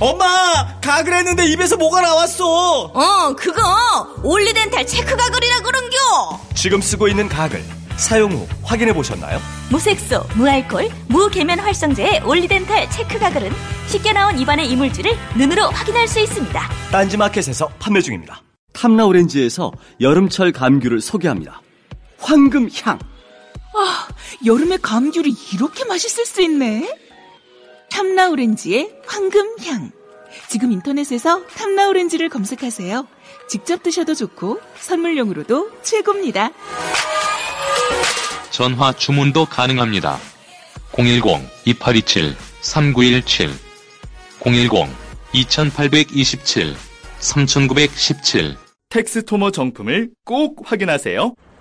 엄마 가글 했는데 입에서 뭐가 나왔어 어, 그거 올리덴탈 체크 가글이라 그런겨. 지금 쓰고 있는 가글 사용 후 확인해 보셨나요? 무색소, 무알콜, 무계면 활성제의 올리덴탈 체크 가글은 쉽게 나온 입안의 이물질을 눈으로 확인할 수 있습니다 딴지마켓에서 판매 중입니다 탐라 오렌지에서 여름철 감귤을 소개합니다. 황금향. 여름에 감귤이 이렇게 맛있을 수 있네. 탐라 오렌지의 황금향. 지금 인터넷에서 탐라 오렌지를 검색하세요. 직접 드셔도 좋고 선물용으로도 최고입니다. 전화 주문도 가능합니다. 010-2827-3917 010-2827-3917 텍스토머 정품을 꼭 확인하세요.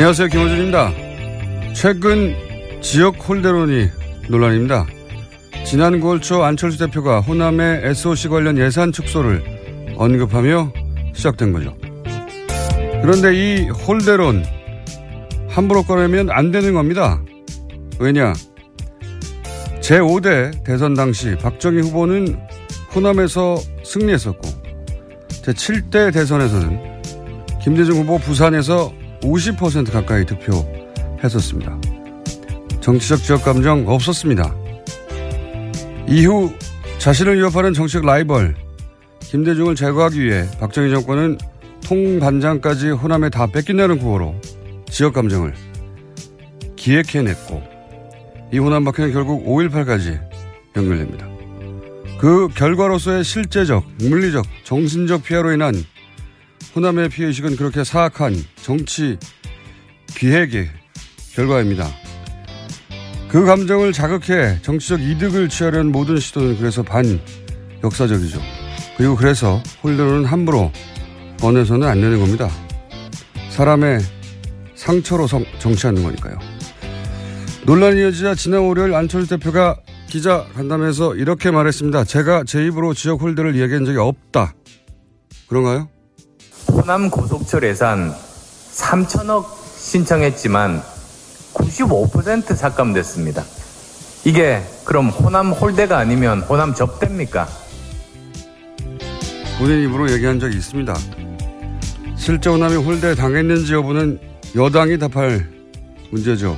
안녕하세요. 김호준입니다. 최근 지역 홀대론이 논란입니다. 지난 9월 초 안철수 대표가 호남의 SOC 관련 예산 축소를 언급하며 시작된 거죠. 그런데 이 홀대론 함부로 꺼내면 안 되는 겁니다. 왜냐? 제5대 대선 당시 박정희 후보는 호남에서 승리했었고 제7대 대선에서는 김대중 후보 부산에서 50% 가까이 득표했었습니다. 정치적 지역 감정 없었습니다. 이후 자신을 위협하는 정치적 라이벌 김대중을 제거하기 위해 박정희 정권은 통반장까지 호남에 다 뺏긴다는 구호로 지역 감정을 기획해냈고 이 호남 박해는 결국 5.18까지 연결됩니다. 그 결과로서의 실제적, 물리적, 정신적 피해로 인한 호남의 피해의식은 그렇게 사악한 정치 기획의 결과입니다. 그 감정을 자극해 정치적 이득을 취하려는 모든 시도는 그래서 반 역사적이죠. 그리고 그래서 홀대로는 함부로 언해서는 안 되는 겁니다. 사람의 상처로 성, 정치하는 거니까요. 논란이 이어지자 지난 월요일 안철수 대표가 기자 간담회에서 이렇게 말했습니다. 제가 제 입으로 지역 홀대를 이야기한 적이 없다. 그런가요? 호남 고속철 예산 3천억 신청했지만 95% 삭감됐습니다. 이게 그럼 호남 홀대가 아니면 호남 접대입니까? 본인 입으로 얘기한 적이 있습니다. 실제 호남이 홀대 당했는지 여부는 여당이 답할 문제죠.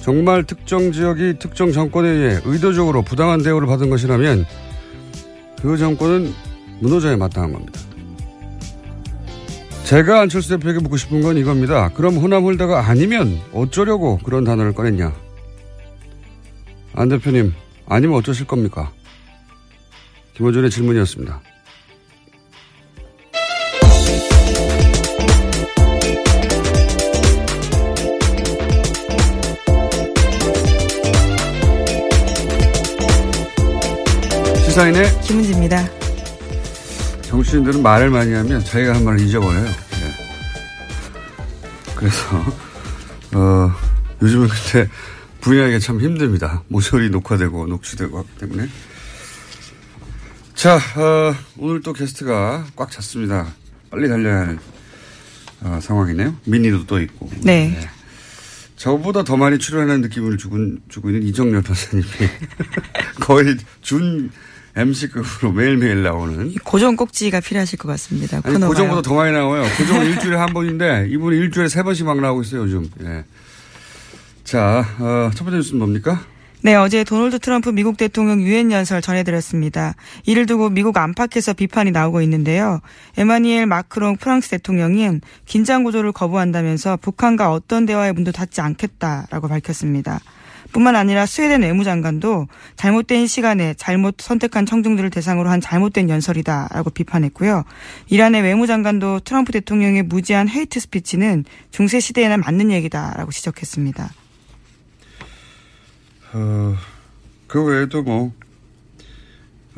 정말 특정 지역이 특정 정권에 의해 의도적으로 부당한 대우를 받은 것이라면 그 정권은 무너져야 마땅한 겁니다. 제가 안철수 대표에게 묻고 싶은 건 이겁니다. 그럼 호남 홀대가 아니면 어쩌려고 그런 단어를 꺼냈냐? 안 대표님, 아니면 어쩌실 겁니까? 김호준의 질문이었습니다. 시사인의 김은지입니다. 정치인들은 말을 많이 하면 자기가 한 말을 잊어버려요. 예. 그래서 어, 요즘은 근데 부인하기가 참 힘듭니다. 모서리 녹화되고 녹취되고 하기 때문에. 자, 어, 오늘 또 게스트가 꽉 찼습니다. 빨리 달려야 할 어, 상황이네요. 미니도 또 있고. 네. 저보다 더 많이 출연하는 느낌을 주고, 주고 있는 이정렬 변호사님이 거의 준 MC급으로 매일매일 나오는. 고정 꼭지가 필요하실 것 같습니다. 아니. 고정보다 더 많이 나와요. 고정은 일주일에 한 번인데 이분이 일주일에 세 번씩 막 나오고 있어요, 요즘. 예. 자, 어, 첫 번째 뉴스는 뭡니까? 네, 어제 도널드 트럼프 미국 대통령 유엔 연설 전해드렸습니다. 이를 두고 미국 안팎에서 비판이 나오고 있는데요. 에마니엘 마크롱 프랑스 대통령은 긴장 구조를 거부한다면서 북한과 어떤 대화의 문도 닫지 않겠다라고 밝혔습니다. 뿐만 아니라 스웨덴 외무장관도 잘못된 시간에 잘못 선택한 청중들을 대상으로 한 잘못된 연설이다라고 비판했고요. 이란의 외무장관도 트럼프 대통령의 무지한 hate speech는 중세 시대에는 맞는 얘기다라고 지적했습니다. 어, 그 외에도 뭐,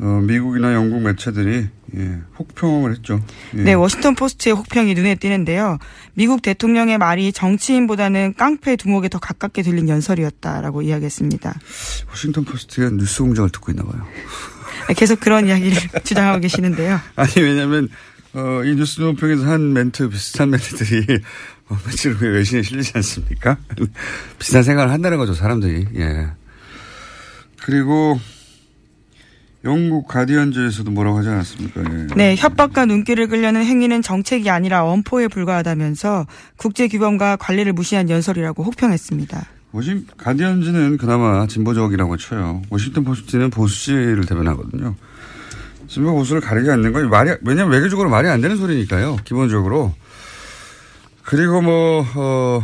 어, 미국이나 영국 매체들이, 예, 혹평을 했죠. 예. 네, 워싱턴 포스트의 혹평이 눈에 띄는데요. 미국 대통령의 말이 정치인보다는 깡패 두목에 더 가깝게 들린 연설이었다라고 이야기했습니다. 워싱턴 포스트의 뉴스 공장을 듣고 있나 봐요. 계속 그런 이야기를 주장하고 계시는데요. 아니, 왜냐면, 어, 이 뉴스 논평에서 한 멘트, 비슷한 멘트들이 어, 며칠 후에 외신에 실리지 않습니까? 비슷한 생각을 한다는 거죠, 사람들이. 예. 그리고, 영국 가디언즈에서도 뭐라고 하지 않았습니까? 예. 네, 협박과 눈길을 끌려는 행위는 정책이 아니라 엄포에 불과하다면서 국제 규범과 관리를 무시한 연설이라고 혹평했습니다. 워싱 가디언즈는 그나마 진보적이라고 쳐요. 워싱턴 포스트는 보수지를 대변하거든요. 진보 보수를 가리지 않는 건 말이 왜냐면 외교적으로 말이 안 되는 소리니까요. 기본적으로. 그리고 뭐 어.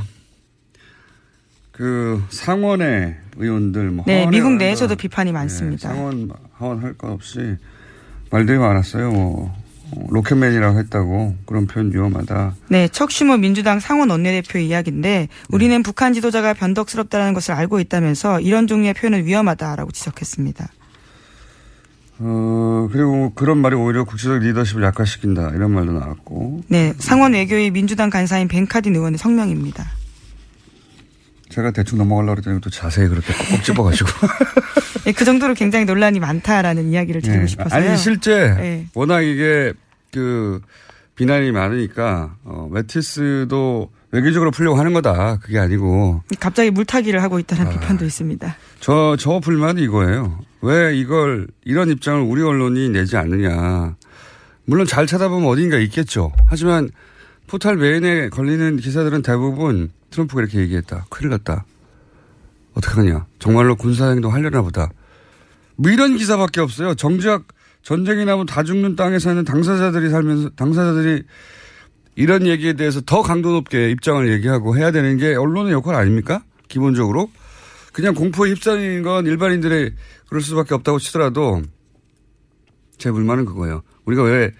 그 상원의 의원들 뭐 네, 미국 내에서도 비판이 많습니다. 네, 상원 하원 할 것 없이 말들이 많았어요. 뭐 어, 로켓맨이라고 했다고 그런 표현 위험하다. 네, 척슈머 민주당 상원 원내대표 이야기인데 우리는 북한 지도자가 변덕스럽다는 것을 알고 있다면서 이런 종류의 표현은 위험하다라고 지적했습니다. 어 그리고 그런 말이 오히려 국제적 리더십을 약화시킨다 이런 말도 나왔고 네, 상원 외교의 민주당 간사인 벤카딘 의원의 성명입니다. 제가 대충 넘어가려고 그랬더니 또 자세히 그렇게 꼭꼭 집어가지고. 네, 그 정도로 굉장히 논란이 많다라는 이야기를 드리고 네. 싶어서요. 아니 실제 네. 워낙 이게 그 비난이 많으니까 어, 메티스도 외교적으로 풀려고 하는 거다. 그게 아니고 갑자기 물타기를 하고 있다는 비판도 있습니다. 저, 저 불만이 이거예요. 왜 이걸, 이런 입장을 우리 언론이 내지 않느냐. 물론 잘 찾아보면 어딘가 있겠죠. 하지만 포탈 메인에 걸리는 기사들은 대부분 트럼프가 이렇게 얘기했다. 큰일 났다. 어떡하냐. 정말로 군사행동 하려나 보다. 뭐 이런 기사밖에 없어요. 정작 전쟁이 나면 다 죽는 땅에 사는 당사자들이 살면서, 당사자들이 이런 얘기에 대해서 더 강도 높게 입장을 얘기하고 해야 되는 게 언론의 역할 아닙니까? 기본적으로. 그냥 공포에 휩싸이는 건 일반인들의 그럴 수밖에 없다고 치더라도 제 불만은 그거예요. 우리가 왜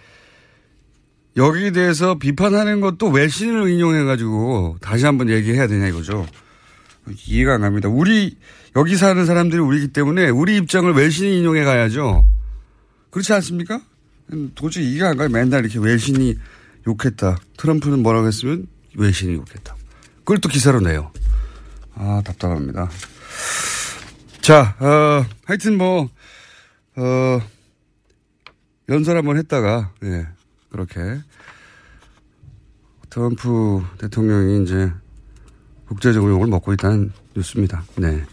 여기에 대해서 비판하는 것도 외신을 인용해가지고 다시 한번 얘기해야 되냐 이거죠. 이해가 안 갑니다. 우리, 여기 사는 사람들이 우리기 때문에 우리 입장을 외신이 인용해 가야죠. 그렇지 않습니까? 도저히 이해가 안 가요. 맨날 이렇게 외신이 욕했다. 트럼프는 뭐라고 했으면 외신이 욕했다. 그걸 또 기사로 내요. 아, 답답합니다. 자, 어, 하여튼 뭐, 어, 연설 한번 했다가, 예, 그렇게. 트럼프 대통령이 이제 국제적으로 욕을 먹고 있다는 뉴스입니다. 네.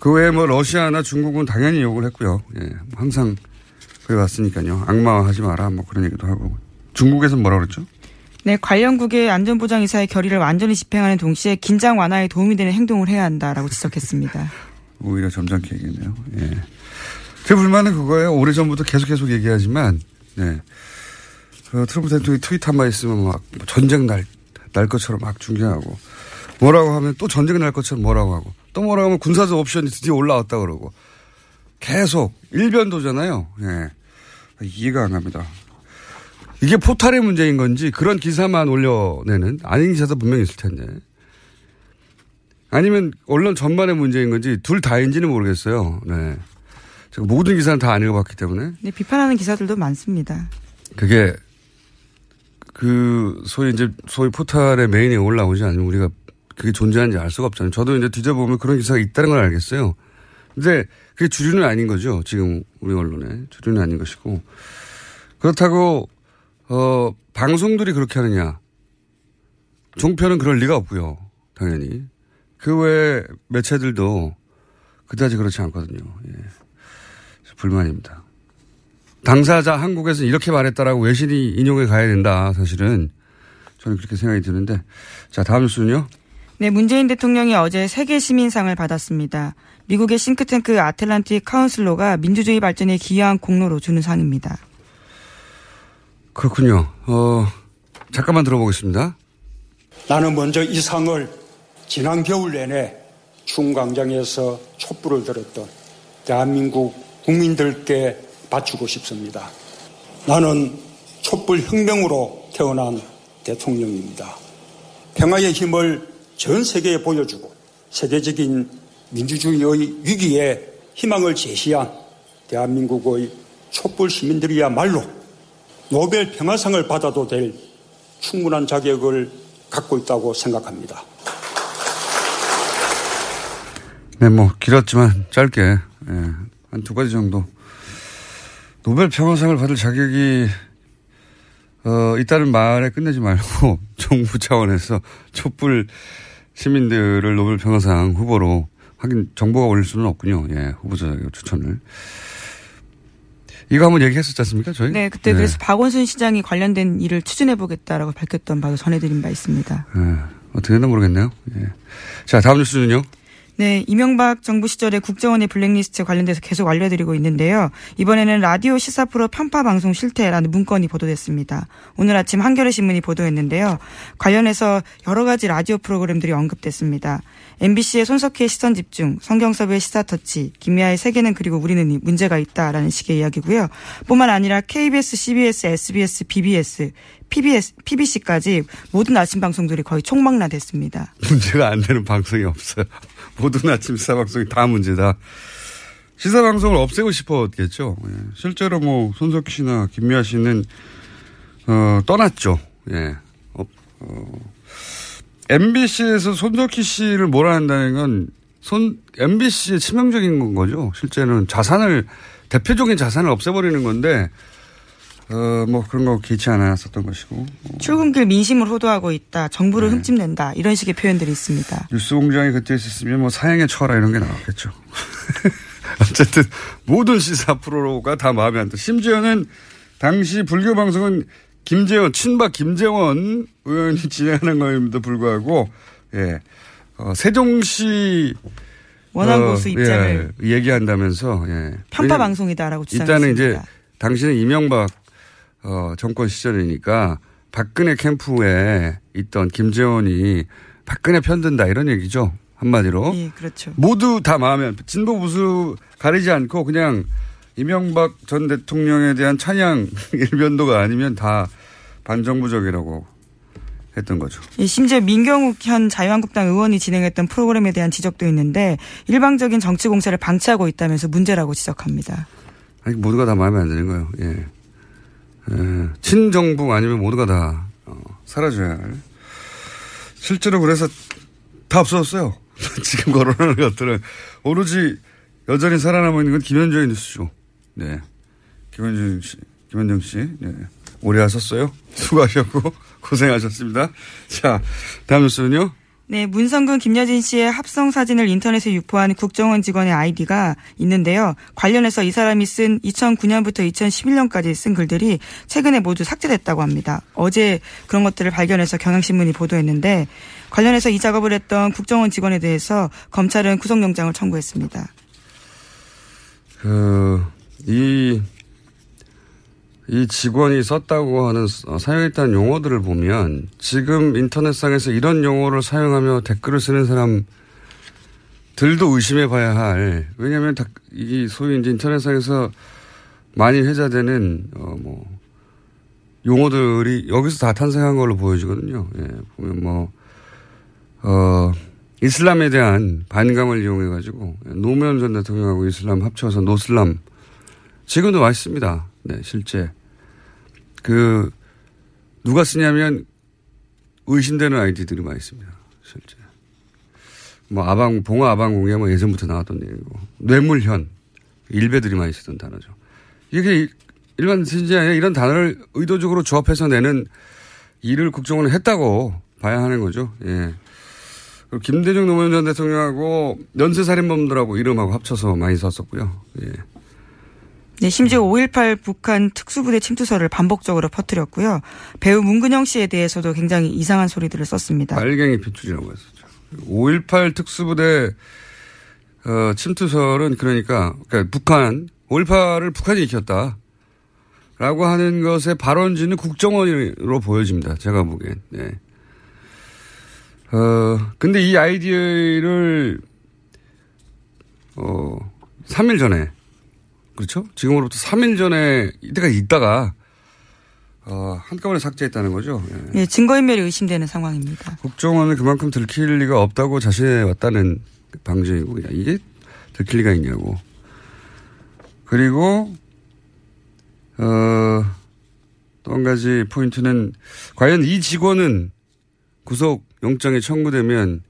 그 외에 뭐 러시아나 중국은 당연히 욕을 했고요. 예, 항상 그래 왔으니까요. 악마화하지 마라 뭐 그런 얘기도 하고. 중국에서는 뭐라 그랬죠? 네, 관련국의 안전보장이사의 결의를 완전히 집행하는 동시에 긴장 완화에 도움이 되는 행동을 해야 한다라고 지적했습니다. 오히려 점잖게 얘기했네요. 예. 제 불만은 그거예요. 오래전부터 계속 계속 얘기하지만, 네. 그 트럼프 대통령이 트윗 한마 있으면 막 전쟁 날, 날 것처럼 막 중계하고, 뭐라고 하면 또 전쟁 날 것처럼 뭐라고 하고, 또 뭐라고 하면 군사적 옵션이 드디어 올라왔다 그러고, 계속 일변도잖아요. 예. 이해가 안 갑니다. 이게 포탈의 문제인 건지 그런 기사만 올려내는 아닌 기사도 분명히 있을 텐데. 아니면 언론 전반의 문제인 건지 둘 다인지는 모르겠어요. 네. 제가 모든 기사는 다 안 읽어봤기 때문에. 네, 비판하는 기사들도 많습니다. 그게 그 소위 이제 소위 포탈의 메인에 올라오지 않으면 우리가 그게 존재하는지 알 수가 없잖아요. 저도 이제 뒤져보면 그런 기사가 있다는 걸 알겠어요. 근데 그게 주류는 아닌 거죠. 지금 우리 언론에. 주류는 아닌 것이고. 그렇다고, 어, 방송들이 그렇게 하느냐. 종편은 그럴 리가 없고요. 당연히. 그 외 매체들도 그다지 그렇지 않거든요. 예. 불만입니다. 당사자 한국에서 이렇게 말했다라고 외신이 인용해 가야 된다. 사실은 저는 그렇게 생각이 드는데 자 다음 뉴스는요. 네, 문재인 대통령이 어제 세계 시민상을 받았습니다. 미국의 싱크탱크 아틀란틱 카운슬러가 민주주의 발전에 기여한 공로로 주는 상입니다. 그렇군요. 어 잠깐만 들어보겠습니다. 나는 먼저 이 상을 지난 겨울 내내 충광장에서 촛불을 들었던 대한민국 국민들께 바치고 싶습니다. 나는 촛불 혁명으로 태어난 대통령입니다. 평화의 힘을 전 세계에 보여주고 세계적인 민주주의의 위기에 희망을 제시한 대한민국의 촛불 시민들이야말로 노벨 평화상을 받아도 될 충분한 자격을 갖고 있다고 생각합니다. 네, 뭐 길었지만 짧게 예, 한두 가지 정도 노벨 평화상을 받을 자격이 어, 있다는 말에 끝내지 말고 정부 차원에서 촛불 시민들을 노벨 평화상 후보로 하긴 정부가 올릴 수는 없군요. 예, 후보자 추천을. 이거 한번 얘기했었지 않습니까, 저희? 네, 그때 그래서 박원순 시장이 관련된 일을 추진해 보겠다라고 밝혔던 바도 전해드린 바 있습니다. 예, 어떻게 됐나 모르겠네요. 예. 자, 다음 뉴스는요. 네, 이명박 정부 시절에 국정원의 블랙리스트 관련돼서 계속 알려드리고 있는데요. 이번에는 라디오 시사 프로 편파 방송 실태라는 문건이 보도됐습니다. 오늘 아침 한겨레 신문이 보도했는데요. 관련해서 여러 가지 라디오 프로그램들이 언급됐습니다. MBC의 손석희의 시선 집중, 성경섭의 시사 터치, 김미아의 세계는 그리고 우리는 문제가 있다라는 식의 이야기고요. 뿐만 아니라 KBS, CBS, SBS, BBS, PBS, PBC까지 모든 아침 방송들이 거의 총망라됐습니다. 문제가 안 되는 방송이 없어요. 모든 아침 시사 방송이 다 문제다. 시사 방송을 없애고 싶었겠죠. 예. 실제로 뭐 손석희 씨나 김미아 씨는 어, 떠났죠. 예. 어, 어. MBC에서 손석희 씨를 몰아낸다는 건 손, MBC의 치명적인 건 거죠. 실제는 자산을, 대표적인 자산을 없애버리는 건데, 어, 뭐 그런 거 개의치 않았었던 것이고. 출근길 민심을 호도하고 있다. 정부를 네. 흠집낸다. 이런 식의 표현들이 있습니다. 뉴스 공장이 그때 있었으면 뭐 사형에 처라 이런 게 나왔겠죠. 어쨌든 모든 시사 프로가 다 마음에 안 들어. 심지어는 당시 불교 방송은 김재원, 친박 김재원 의원이 진행하는 거임에도 불구하고, 예, 어, 세종시 원안고수 어, 입장을 예, 얘기한다면서 예. 편파 방송이다라고 주장했습니다. 일단은 이제 당신은 이명박 어, 정권 시절이니까 박근혜 캠프에 있던 김재원이 박근혜 편든다 이런 얘기죠. 한마디로. 예, 그렇죠. 모두 다 마음에 진보 보수 가리지 않고 그냥 이명박 전 대통령에 대한 찬양 일변도가 아니면 다 반정부적이라고 했던 거죠. 예, 심지어 민경욱 현 자유한국당 의원이 진행했던 프로그램에 대한 지적도 있는데 일방적인 정치 공세를 방치하고 있다면서 문제라고 지적합니다. 아니 모두가 다 마음에 안 드는 거예요. 예. 예. 친정부 아니면 모두가 다 어, 사라져야 할. 실제로 그래서 다 없어졌어요. 지금 거론하는 것들은 오로지 여전히 살아남아 있는 건 김현정의 뉴스죠. 네. 김현정 씨, 김현정 씨, 네. 오래 하셨어요. 수고하셨고 고생하셨습니다. 자, 다음 뉴스는요. 네, 문성근 김여진 씨의 합성 사진을 인터넷에 유포한 국정원 직원의 아이디가 있는데요. 관련해서 이 사람이 쓴 2009년부터 2011년까지 쓴 글들이 최근에 모두 삭제됐다고 합니다. 어제 그런 것들을 발견해서 경향신문이 보도했는데 관련해서 이 작업을 했던 국정원 직원에 대해서 검찰은 구속영장을 청구했습니다. 그, 이, 이 직원이 썼다고 하는 사용했다는 용어들을 보면 지금 인터넷상에서 이런 용어를 사용하며 댓글을 쓰는 사람들도 의심해 봐야 할, 왜냐하면 이 소위 이제 인터넷상에서 많이 회자되는, 어, 뭐, 용어들이 여기서 다 탄생한 걸로 보여지거든요. 예, 보면 뭐, 어, 이슬람에 대한 반감을 이용해 가지고 노무현 전 대통령하고 이슬람 합쳐서 노슬람 지금도 맛있습니다. 네, 실제. 그, 누가 쓰냐면 의심되는 아이디들이 많이 있습니다. 실제. 뭐 아방 봉화 아방공예 뭐 예전부터 나왔던 얘기고 뇌물현 일베들이 많이 쓰던 단어죠. 이게 일반 진지 아니라 이런 단어를 의도적으로 조합해서 내는 일을 국정원은 했다고 봐야 하는 거죠. 예. 김대중 노무현 전 대통령하고 연쇄살인범들하고 이름하고 합쳐서 많이 썼었고요. 예. 네, 심지어 5.18 북한 특수부대 침투설을 반복적으로 퍼뜨렸고요. 배우 문근영 씨에 대해서도 굉장히 이상한 소리들을 썼습니다. 빨갱이 핏줄이라고 했었죠. 5.18 특수부대 어, 침투설은 그러니까, 그러니까 북한 5.18을 북한이 익혔다. 라고 하는 것의 발원지는 국정원으로 보여집니다. 제가 보기엔. 네. 어, 근데 이 아이디어를, 어, 3일 전에, 그렇죠? 지금으로부터 3일 전에 이때가 있다가, 어, 한꺼번에 삭제했다는 거죠. 예. 네, 증거인멸이 의심되는 상황입니다. 국정원은 그만큼 들킬 리가 없다고 자신해 왔다는 방증이고, 이게 들킬 리가 있냐고. 그리고, 어, 또 한 가지 포인트는 과연 이 직원은 구속 영장이 청구되면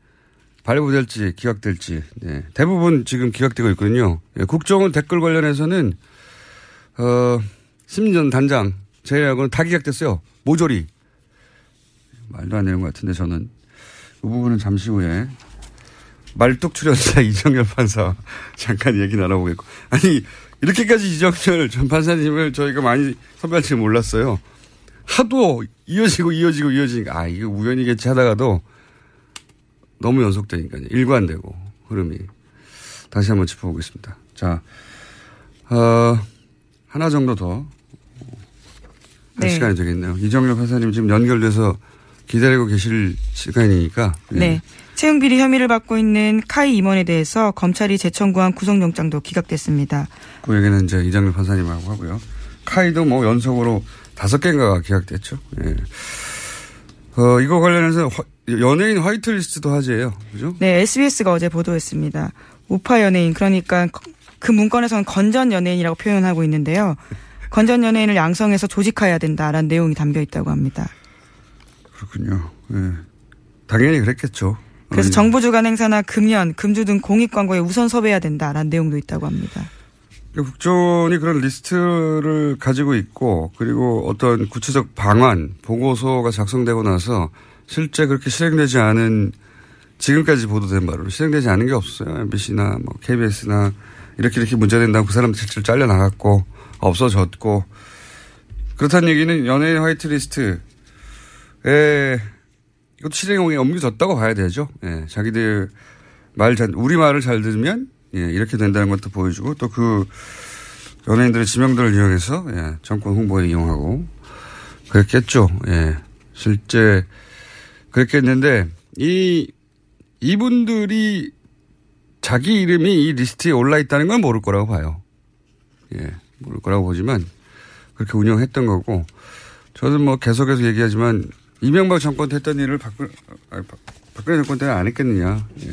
발부될지 기각될지 네. 대부분 지금 기각되고 있거든요. 예, 국정원 댓글 관련해서는 어, 심리전 단장 제외하고는 다 기각됐어요. 모조리 말도 안 되는 것 같은데 저는 그 부분은 잠시 후에 말뚝 출연자 이정열 판사 잠깐 얘기 나눠보겠고 아니 이렇게까지 이정열 전 판사님을 저희가 많이 선배할 줄 몰랐어요. 하도 이어지고 이어지고 이어지니까 아 이게 우연이겠지 하다가도 너무 연속되니까요. 일관되고 흐름이 다시 한번 짚어보겠습니다. 자, 어, 하나 정도 더할 네. 시간이 되겠네요. 이정열 판사님 지금 연결돼서 기다리고 계실 시간이니까 예. 네. 채용 비리 혐의를 받고 있는 카이 임원에 대해서 검찰이 재청구한 구속영장도 기각됐습니다. 그 얘기는 이제 이정열 판사님하고 하고요. 카이도 뭐 연속으로 다섯 개인가가 기각됐죠. 예. 어, 이거 관련해서 화- 연예인 화이트리스트도 화제예요. 그죠? 네, SBS가 어제 보도했습니다. 우파 연예인 그러니까 그 문건에서는 건전 연예인이라고 표현하고 있는데요. 건전 연예인을 양성해서 조직화해야 된다라는 내용이 담겨 있다고 합니다. 그렇군요. 예. 당연히 그랬겠죠. 그래서 아니, 정부 주관 행사나 금연, 금주 등 공익 광고에 우선 섭외해야 된다라는 내용도 있다고 합니다. 국정원이 그런 리스트를 가지고 있고 그리고 어떤 구체적 방안 보고서가 작성되고 나서 실제 그렇게 실행되지 않은 지금까지 보도된 바로 실행되지 않은 게 없어요. MBC나 뭐 KBS나 이렇게 이렇게 문제된다고 그 사람들 실제로 잘려 나갔고 없어졌고 그렇다는 얘기는 연예인 화이트리스트에 이것도 실행에 옮겨졌다고 봐야 되죠. 예, 자기들 말 잘, 우리 말을 잘 들으면 예, 이렇게 된다는 것도 보여주고 또 그 연예인들의 지명도를 이용해서 예, 정권 홍보에 이용하고 그랬겠죠. 예, 실제 그랬겠는데 이 이분들이 자기 이름이 이 리스트에 올라 있다는 건 모를 거라고 봐요. 예, 모를 거라고 보지만 그렇게 운영했던 거고 저는 뭐 계속해서 얘기하지만 이명박 정권 때 했던 일을 박근, 아니, 박- 박근혜 정권 때는 안 했겠느냐. 예.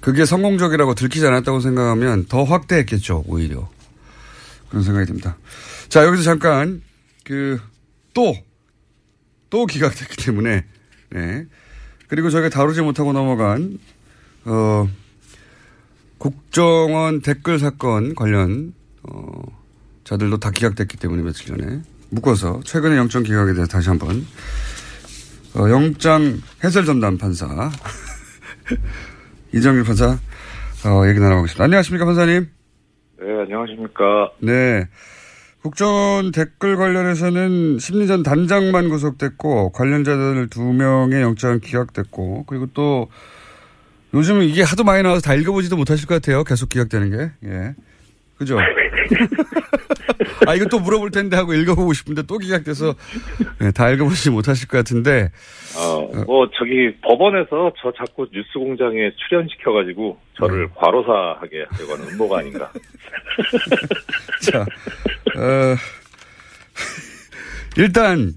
그게 성공적이라고 들키지 않았다고 생각하면 더 확대했겠죠, 오히려. 그런 생각이 듭니다. 자, 여기서 잠깐, 그, 또, 또 기각됐기 때문에, 네. 그리고 저희가 다루지 못하고 넘어간, 어, 국정원 댓글 사건 관련, 어, 자들도 다 기각됐기 때문에 며칠 전에 묶어서 최근의 영장 기각에 대해서 다시 한번, 어, 영장 해설 전담 판사, 이정일 판사, 어, 얘기 나눠보겠습니다. 안녕하십니까, 판사님? 네, 안녕하십니까. 네. 국정원 댓글 관련해서는 심리전 단장만 구속됐고, 관련자들 두 명의 영장은 기각됐고, 그리고 또, 요즘은 이게 하도 많이 나와서 다 읽어보지도 못하실 것 같아요. 계속 기각되는 게. 예. 그죠? 아, 이거 또 물어볼 텐데 하고 읽어보고 싶은데 또 기각돼서, 예, 다 읽어보지 못하실 것 같은데, 어, 뭐, 저기, 법원에서 저 자꾸 뉴스 공장에 출연시켜가지고, 저를 과로사하게 하려고 하는 음모가 아닌가. 자, 어, 일단,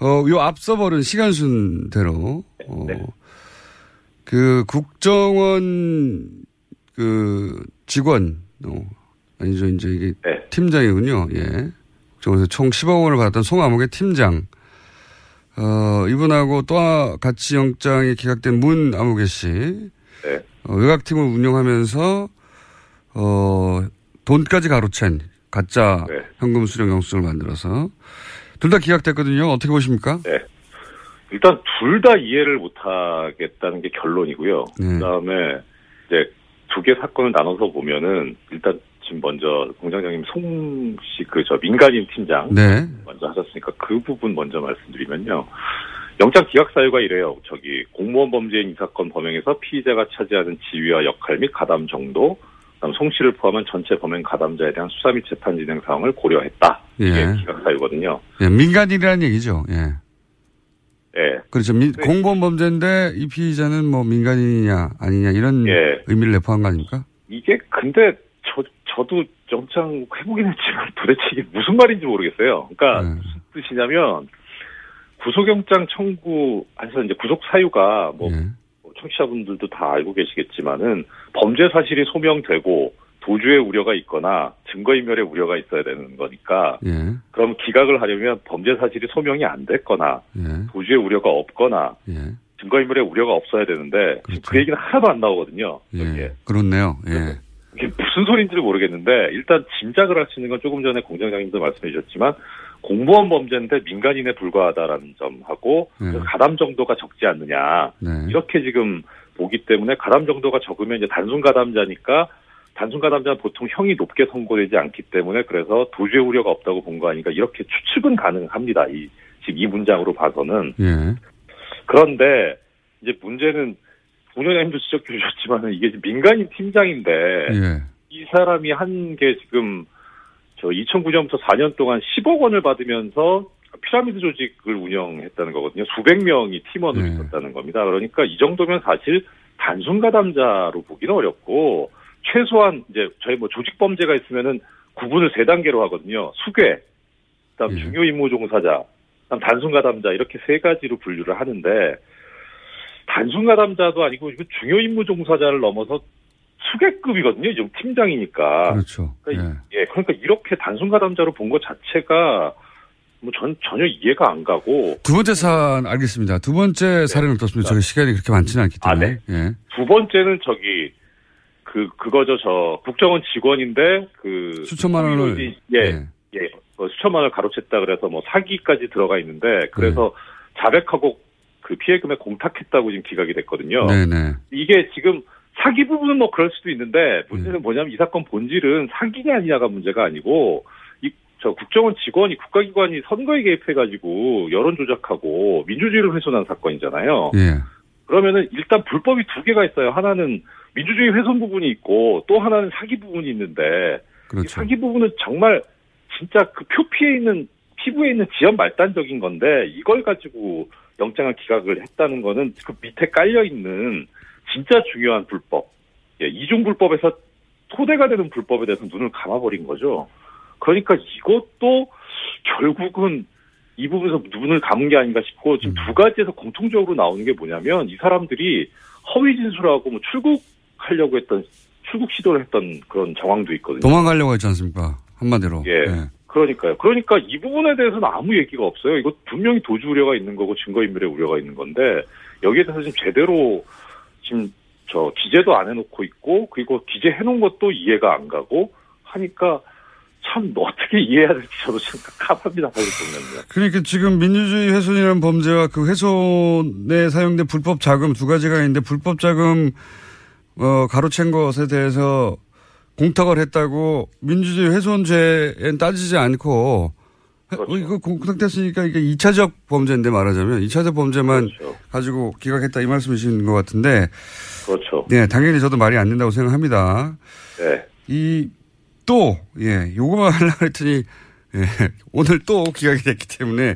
어, 요 앞서 버린 시간 순대로, 어, 그 국정원 그 직원, 어, 아니죠, 이제 이게 팀장이군요, 예. 국정원에서 총 10억 원을 받았던 송아목의 팀장, 어, 이분하고 또 같이 영장이 기각된 문 아무개 씨. 네. 어, 외곽팀을 운영하면서, 어, 돈까지 가로챈 가짜 네. 현금 수령 영수증을 만들어서. 둘 다 기각됐거든요. 어떻게 보십니까? 네. 일단 둘 다 이해를 못하겠다는 게 결론이고요. 네. 그다음에 이제 두 개 사건을 나눠서 보면은 일단 지금 먼저 공장장님 송 씨 그 저 민간인 팀장 네. 먼저 하셨으니까 그 부분 먼저 말씀드리면요. 영장 기각 사유가 이래요. 저기 공무원 범죄인 이 사건 범행에서 피의자가 차지하는 지위와 역할 및 가담 정도, 그다음 송 씨를 포함한 전체 범행 가담자에 대한 수사 및 재판 진행 사항을 고려했다. 이게 예. 기각 사유거든요. 예, 민간인이라는 얘기죠. 예. 예. 그렇죠. 민- 공무원 범죄인데 이 피의자는 뭐 민간인이냐 아니냐 이런 예. 의미를 내포한 거 아닙니까? 이게 근데 저 저도 영장 해보긴 했지만 도대체 이게 무슨 말인지 모르겠어요. 그러니까 네. 무슨 뜻이냐면 구속영장 청구해서 이제 구속 사유가 뭐 예. 뭐 청취자분들도 다 알고 계시겠지만은 범죄 사실이 소명되고 도주의 우려가 있거나 증거인멸의 우려가 있어야 되는 거니까 예. 그럼 기각을 하려면 범죄 사실이 소명이 안 됐거나 예. 도주의 우려가 없거나 예. 증거인멸의 우려가 없어야 되는데 지금 그 얘기는 하나도 안 나오거든요. 예. 그렇네요. 예. 이게 무슨 소리인지 모르겠는데 일단 짐작을 할 수 있는 건 조금 전에 공장장님도 말씀해 주셨지만 공무원 범죄인데 민간인에 불과하다라는 점하고 네. 그 가담 정도가 적지 않느냐 네. 이렇게 지금 보기 때문에 가담 정도가 적으면 이제 단순 가담자니까 단순 가담자는 보통 형이 높게 선고되지 않기 때문에 그래서 도주의 우려가 없다고 본 거 아닌가 이렇게 추측은 가능합니다. 이 지금 이 문장으로 봐서는 예. 그런데 이제 문제는 공장장님도 지적해 주셨지만은 이게 민간인 팀장인데 예. 이 사람이 한 게 지금 저 2009년부터 4년 동안 10억 원을 받으면서 피라미드 조직을 운영했다는 거거든요. 수백 명이 팀원으로 있었다는 겁니다. 그러니까 이 정도면 사실 단순 가담자로 보기는 어렵고 최소한 이제 저희 뭐 조직 범죄가 있으면은 구분을 세 단계로 하거든요. 수괴, 그다음 중요 임무 종사자, 그다음 단순 가담자 이렇게 세 가지로 분류를 하는데 단순 가담자도 아니고 이거 중요 임무 종사자를 넘어서 수계급이거든요. 지금 팀장이니까. 그렇죠. 그러니까, 예, 그러니까 이렇게 단순 가담자로 본 것 자체가 뭐 전 전혀 이해가 안 가고 두 번째 사안 알겠습니다. 두 번째 사례는 어떻습니까? 저희 시간이 그렇게 많지는 않기 아, 때문에. 예. 두 번째는 저기 그 그거죠. 저 국정원 직원인데 그 수천만 원을 수익이, 예, 예, 뭐 수천만 원을 가로챘다 그래서 뭐 사기까지 들어가 있는데 그래서 네. 자백하고 그 피해금에 공탁했다고 지금 기각이 됐거든요. 네네. 이게 지금 사기 부분은 뭐 그럴 수도 있는데 문제는 뭐냐면 이 사건 본질은 사기냐 아니냐가 문제가 아니고 이 저 국정원 직원이 국가기관이 선거에 개입해가지고 여론 조작하고 민주주의를 훼손한 사건이잖아요. 예. 그러면은 일단 불법이 두 개가 있어요. 하나는 민주주의 훼손 부분이 있고 또 하나는 사기 부분이 있는데 이 그렇죠. 사기 부분은 정말 진짜 그 표피에 있는 피부에 있는 지연 말단적인 건데 이걸 가지고 영장을 기각을 했다는 거는 그 밑에 깔려 있는 진짜 중요한 불법, 예, 이중 불법에서 토대가 되는 불법에 대해서 눈을 감아버린 거죠. 그러니까 이것도 결국은 이 부분에서 눈을 감은 게 아닌가 싶고 지금 두 가지에서 공통적으로 나오는 게 뭐냐면 이 사람들이 허위 진술하고 뭐 출국하려고 했던 출국 시도를 했던 그런 정황도 있거든요. 도망가려고 했지 않습니까? 한마디로. 예. 그러니까요. 그러니까 이 부분에 대해서는 아무 얘기가 없어요. 이거 분명히 도주 우려가 있는 거고 증거인멸의 우려가 있는 건데 여기에 대해서 지금 제대로 지금 저 기재도 안 해놓고 있고 그리고 기재해놓은 것도 이해가 안 가고 하니까 참 어떻게 이해해야 될지 저도 보면요. 그러니까 지금 민주주의 훼손이라는 범죄와 그 훼손에 사용된 불법 자금 두 가지가 있는데 불법 자금 어, 가로챈 것에 대해서 공탁을 했다고 민주주의 훼손죄엔 따지지 않고 어, 이거 공탁됐으니까 이게 2차적 범죄인데 말하자면 2차적 범죄만 가지고 기각했다 이 말씀이신 것 같은데 그렇죠. 네, 당연히 저도 말이 안 된다고 생각합니다. 네. 이, 또, 예, 요거만 하려고 했더니, 예, 오늘 또 기각이 됐기 때문에.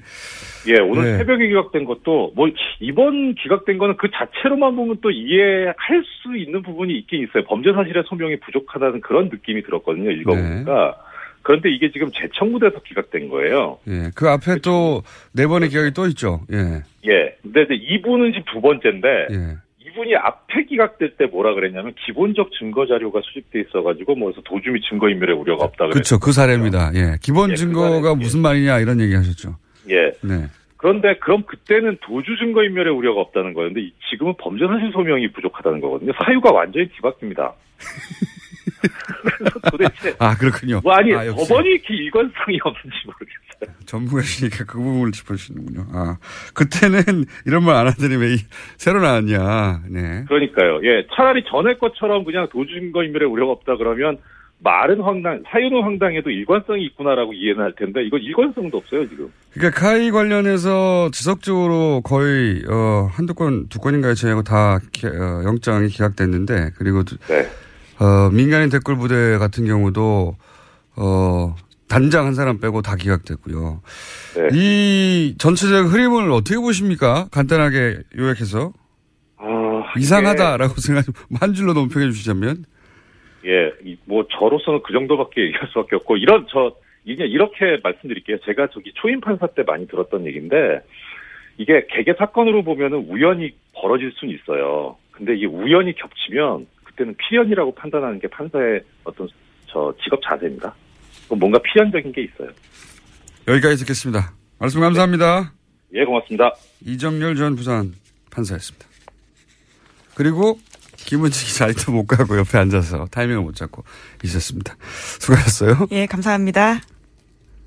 예, 오늘 네. 새벽에 기각된 것도 뭐 이번 기각된 거는 그 자체로만 보면 또 이해할 수 있는 부분이 있긴 있어요. 범죄 사실의 소명이 부족하다는 그런 느낌이 들었거든요. 읽어보니까. 그런데 이게 지금 재청구돼서 기각된 거예요. 예, 그 앞에 또 네 번의 기각이 또 있죠. 예. 예. 근데 이제 이분은 지금 두 번째인데 예. 이분이 앞에 기각될 때 뭐라 그랬냐면 기본적 증거 자료가 수집돼 있어가지고 뭐 그래서 도주 및 증거 인멸의 우려가 없다 그랬 그렇죠. 그 사례입니다. 예. 기본 예, 그 증거가 사례. 무슨 말이냐 이런 얘기 하셨죠. 예. 네. 그런데 그럼 그때는 도주 증거 인멸의 우려가 없다는 거였는데 이- 지금은 범죄 사실 소명이 부족하다는 거거든요. 사유가 완전히 뒤바뀝니다. 도대체 아, 그렇군요. 뭐 아니 아, 법원이 이렇게 일관성이 없는지 모르겠어요. 전문가시니까 그 부분을 짚어주시는군요. 아, 그때는 이런 말 안 하더니 왜 이- 새로 나왔냐. 네. 그러니까요. 예, 차라리 전에 것처럼 그냥 도주 증거인멸의 우려가 없다 그러면 말은 황당, 사유는 황당해도 일관성이 있구나라고 이해는 할 텐데 이건 일관성도 없어요 지금. 그러니까 카이 관련해서 지속적으로 거의 어, 한두 건, 두 건인가요? 제하고 다 기- 어, 영장이 기각됐는데 그리고 두- 어, 민간인 댓글 부대 같은 경우도 어, 단장 한 사람 빼고 다 기각됐고요. 이 전체적 흐름을 어떻게 보십니까? 간단하게 요약해서 이상하다라고 생각 한 줄로 논평해 주시자면 예, 이- 뭐 저로서는 그 정도밖에 얘기할 수밖에 없고 이런 저 이게 이렇게 말씀드릴게요. 제가 저기 초임 판사 때 많이 들었던 얘기인데 이게 개개 사건으로 보면은 우연히 벌어질 수는 있어요. 근데 이게 우연히 겹치면 그때는 필연이라고 판단하는 게 판사의 어떤 저 직업 자세입니다. 그럼 뭔가 필연적인 게 있어요. 여기까지 듣겠습니다. 말씀 감사합니다. 예, 고맙습니다. 이정열 전 부산 판사였습니다. 그리고 김은지 기자 아직도 못 가고 옆에 앉아서 타이밍을 못 잡고 있었습니다. 수고하셨어요. 예, 감사합니다.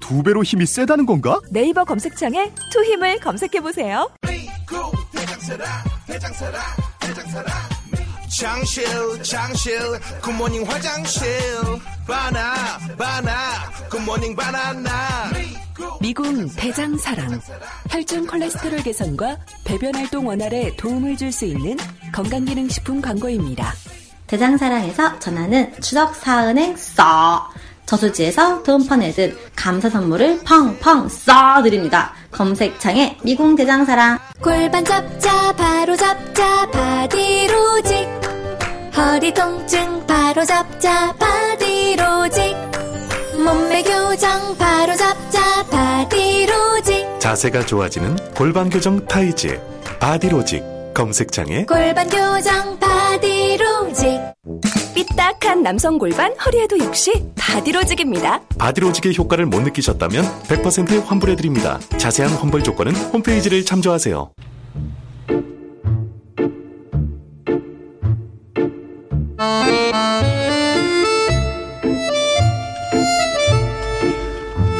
두 배로 힘이 세다는 건가? 네이버 검색창에 투 힘을 검색해 보세요. 장실 장실 good morning 화장실 바나 바나 good morning 바나나 미궁 대장사랑 혈중 콜레스테롤 개선과 배변 활동 원활에 도움을 줄 수 있는 건강기능식품 광고입니다. 대장사랑에서 전하는 추석 사은행 써 저수지에서 돈 퍼내듯 감사 선물을 펑펑 써 드립니다. 검색창에 미궁 대장사랑. 골반 잡자 바로 잡자 바디로직 허리 통증 바로 잡자 바디로직 몸매 교정 바로 잡자 바디로직 자세가 좋아지는 골반 교정 타이즈 바디로직. 검색창에. 골반 교정 바디로직 삐딱한 남성 골반 허리에도 역시 바디로직입니다. 바디로직의 효과를 못 느끼셨다면 100% 환불해드립니다. 자세한 환불 조건은 홈페이지를 참조하세요.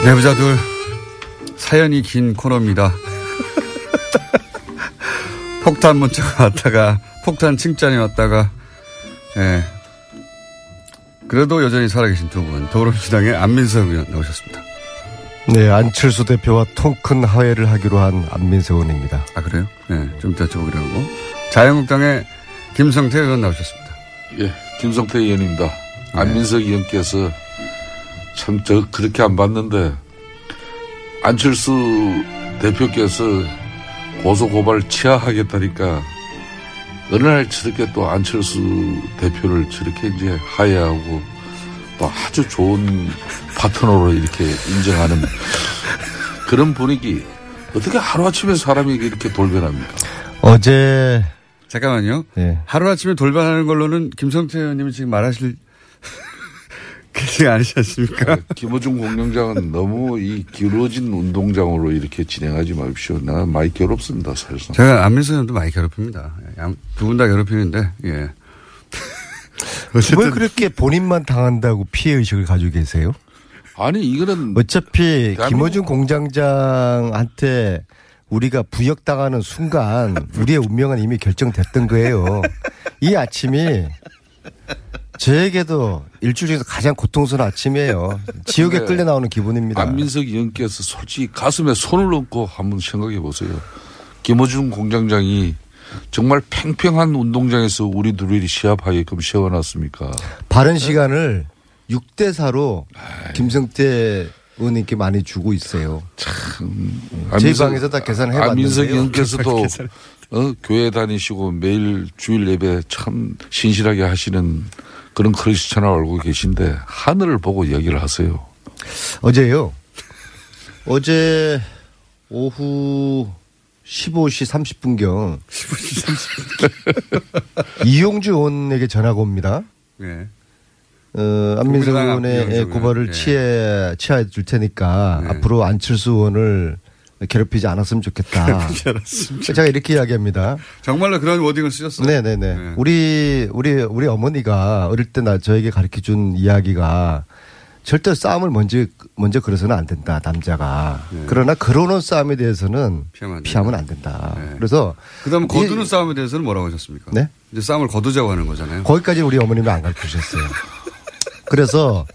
내부자들 사연이 긴 코너입니다. 폭탄 문자가 왔다가 폭탄 칭찬이 왔다가 예. 그래도 여전히 살아계신 두 분 더불어민주당의 안민석 의원 나오셨습니다. 네, 안철수 대표와 통큰 화해를 하기로 한 안민석 의원입니다. 아 그래요? 네, 좀 이따 여쭤보기로 하고 자유한국당의 김성태 의원 나오셨습니다. 예, 김성태 의원입니다. 안민석 의원께서 참 저 그렇게 안 봤는데 안철수 대표께서 고소 고발 취하하겠다니까 어느 날 저렇게 또 안철수 대표를 저렇게 이제 하야하고 또 아주 좋은 파트너로 이렇게 인정하는 그런 분위기 어떻게 하루아침에 사람이 이렇게 돌변합니까? 어제 잠깐만요. 하루아침에 돌변하는 걸로는 김성태 의원님은 지금 말하실 그게 아니지 않습니까? 김어준 공영장은 너무 이 기울어진 운동장으로 이렇게 진행하지 마십시오. 나 많이 괴롭습니다, 사실상. 제가 안민석 의원도 많이 괴롭힙니다. 두 분 다 괴롭히는데 예. 왜 그렇게 본인만 당한다고 피해 의식을 가지고 계세요? 아니 이거는 어차피 김어준 공장장한테 우리가 부역당하는 순간 우리의 운명은 이미 결정됐던 거예요. 이 아침이 저에게도 일주일 중에서 가장 고통스러운 아침이에요. 지옥에 근데 끌려 나오는 기분입니다. 안민석 의원께서 솔직히 가슴에 손을 얹고 한번 생각해 보세요. 김어준 공장장이 정말 팽팽한 운동장에서 우리 둘이 시합하게끔 세워놨습니까? 바른 시간을 6대 4로 김성태 의원님께 많이 주고 있어요. 저희 안민석- 방에서 다 계산을 해봤는데요. 안민석 의원께서도 어, 교회 다니시고 매일 주일 예배 참 신실하게 하시는 그런 크리스천을 알고 계신데 하늘을 보고 이야기를 하세요. 어제요. 어제 오후 15시 30분경 15시 30분. 이용주 의원에게 전화가 옵니다. 네. 어, 안민석 의원의 이용주 고발을. 예. 취해, 취해 줄 테니까 앞으로 안철수 의원을 괴롭히지 않았으면 좋겠다. 괴롭히지 않았으면 제가 이렇게 이야기합니다. 정말로 그런 워딩을 쓰셨어요? 네네네. 우리, 우리, 우리 어머니가 어릴 때 나 저에게 가르쳐 준 이야기가 절대 싸움을 먼저, 먼저 걸어서는 안 된다, 남자가. 그러나 걸어놓은 싸움에 대해서는 피하면 안 된다. 그래서. 그 다음 거두는 이- 싸움에 대해서는 뭐라고 하셨습니까? 네? 이제 싸움을 거두자고 하는 거잖아요. 거기까지 우리 어머님이 안 가르쳐 주셨어요. 그래서,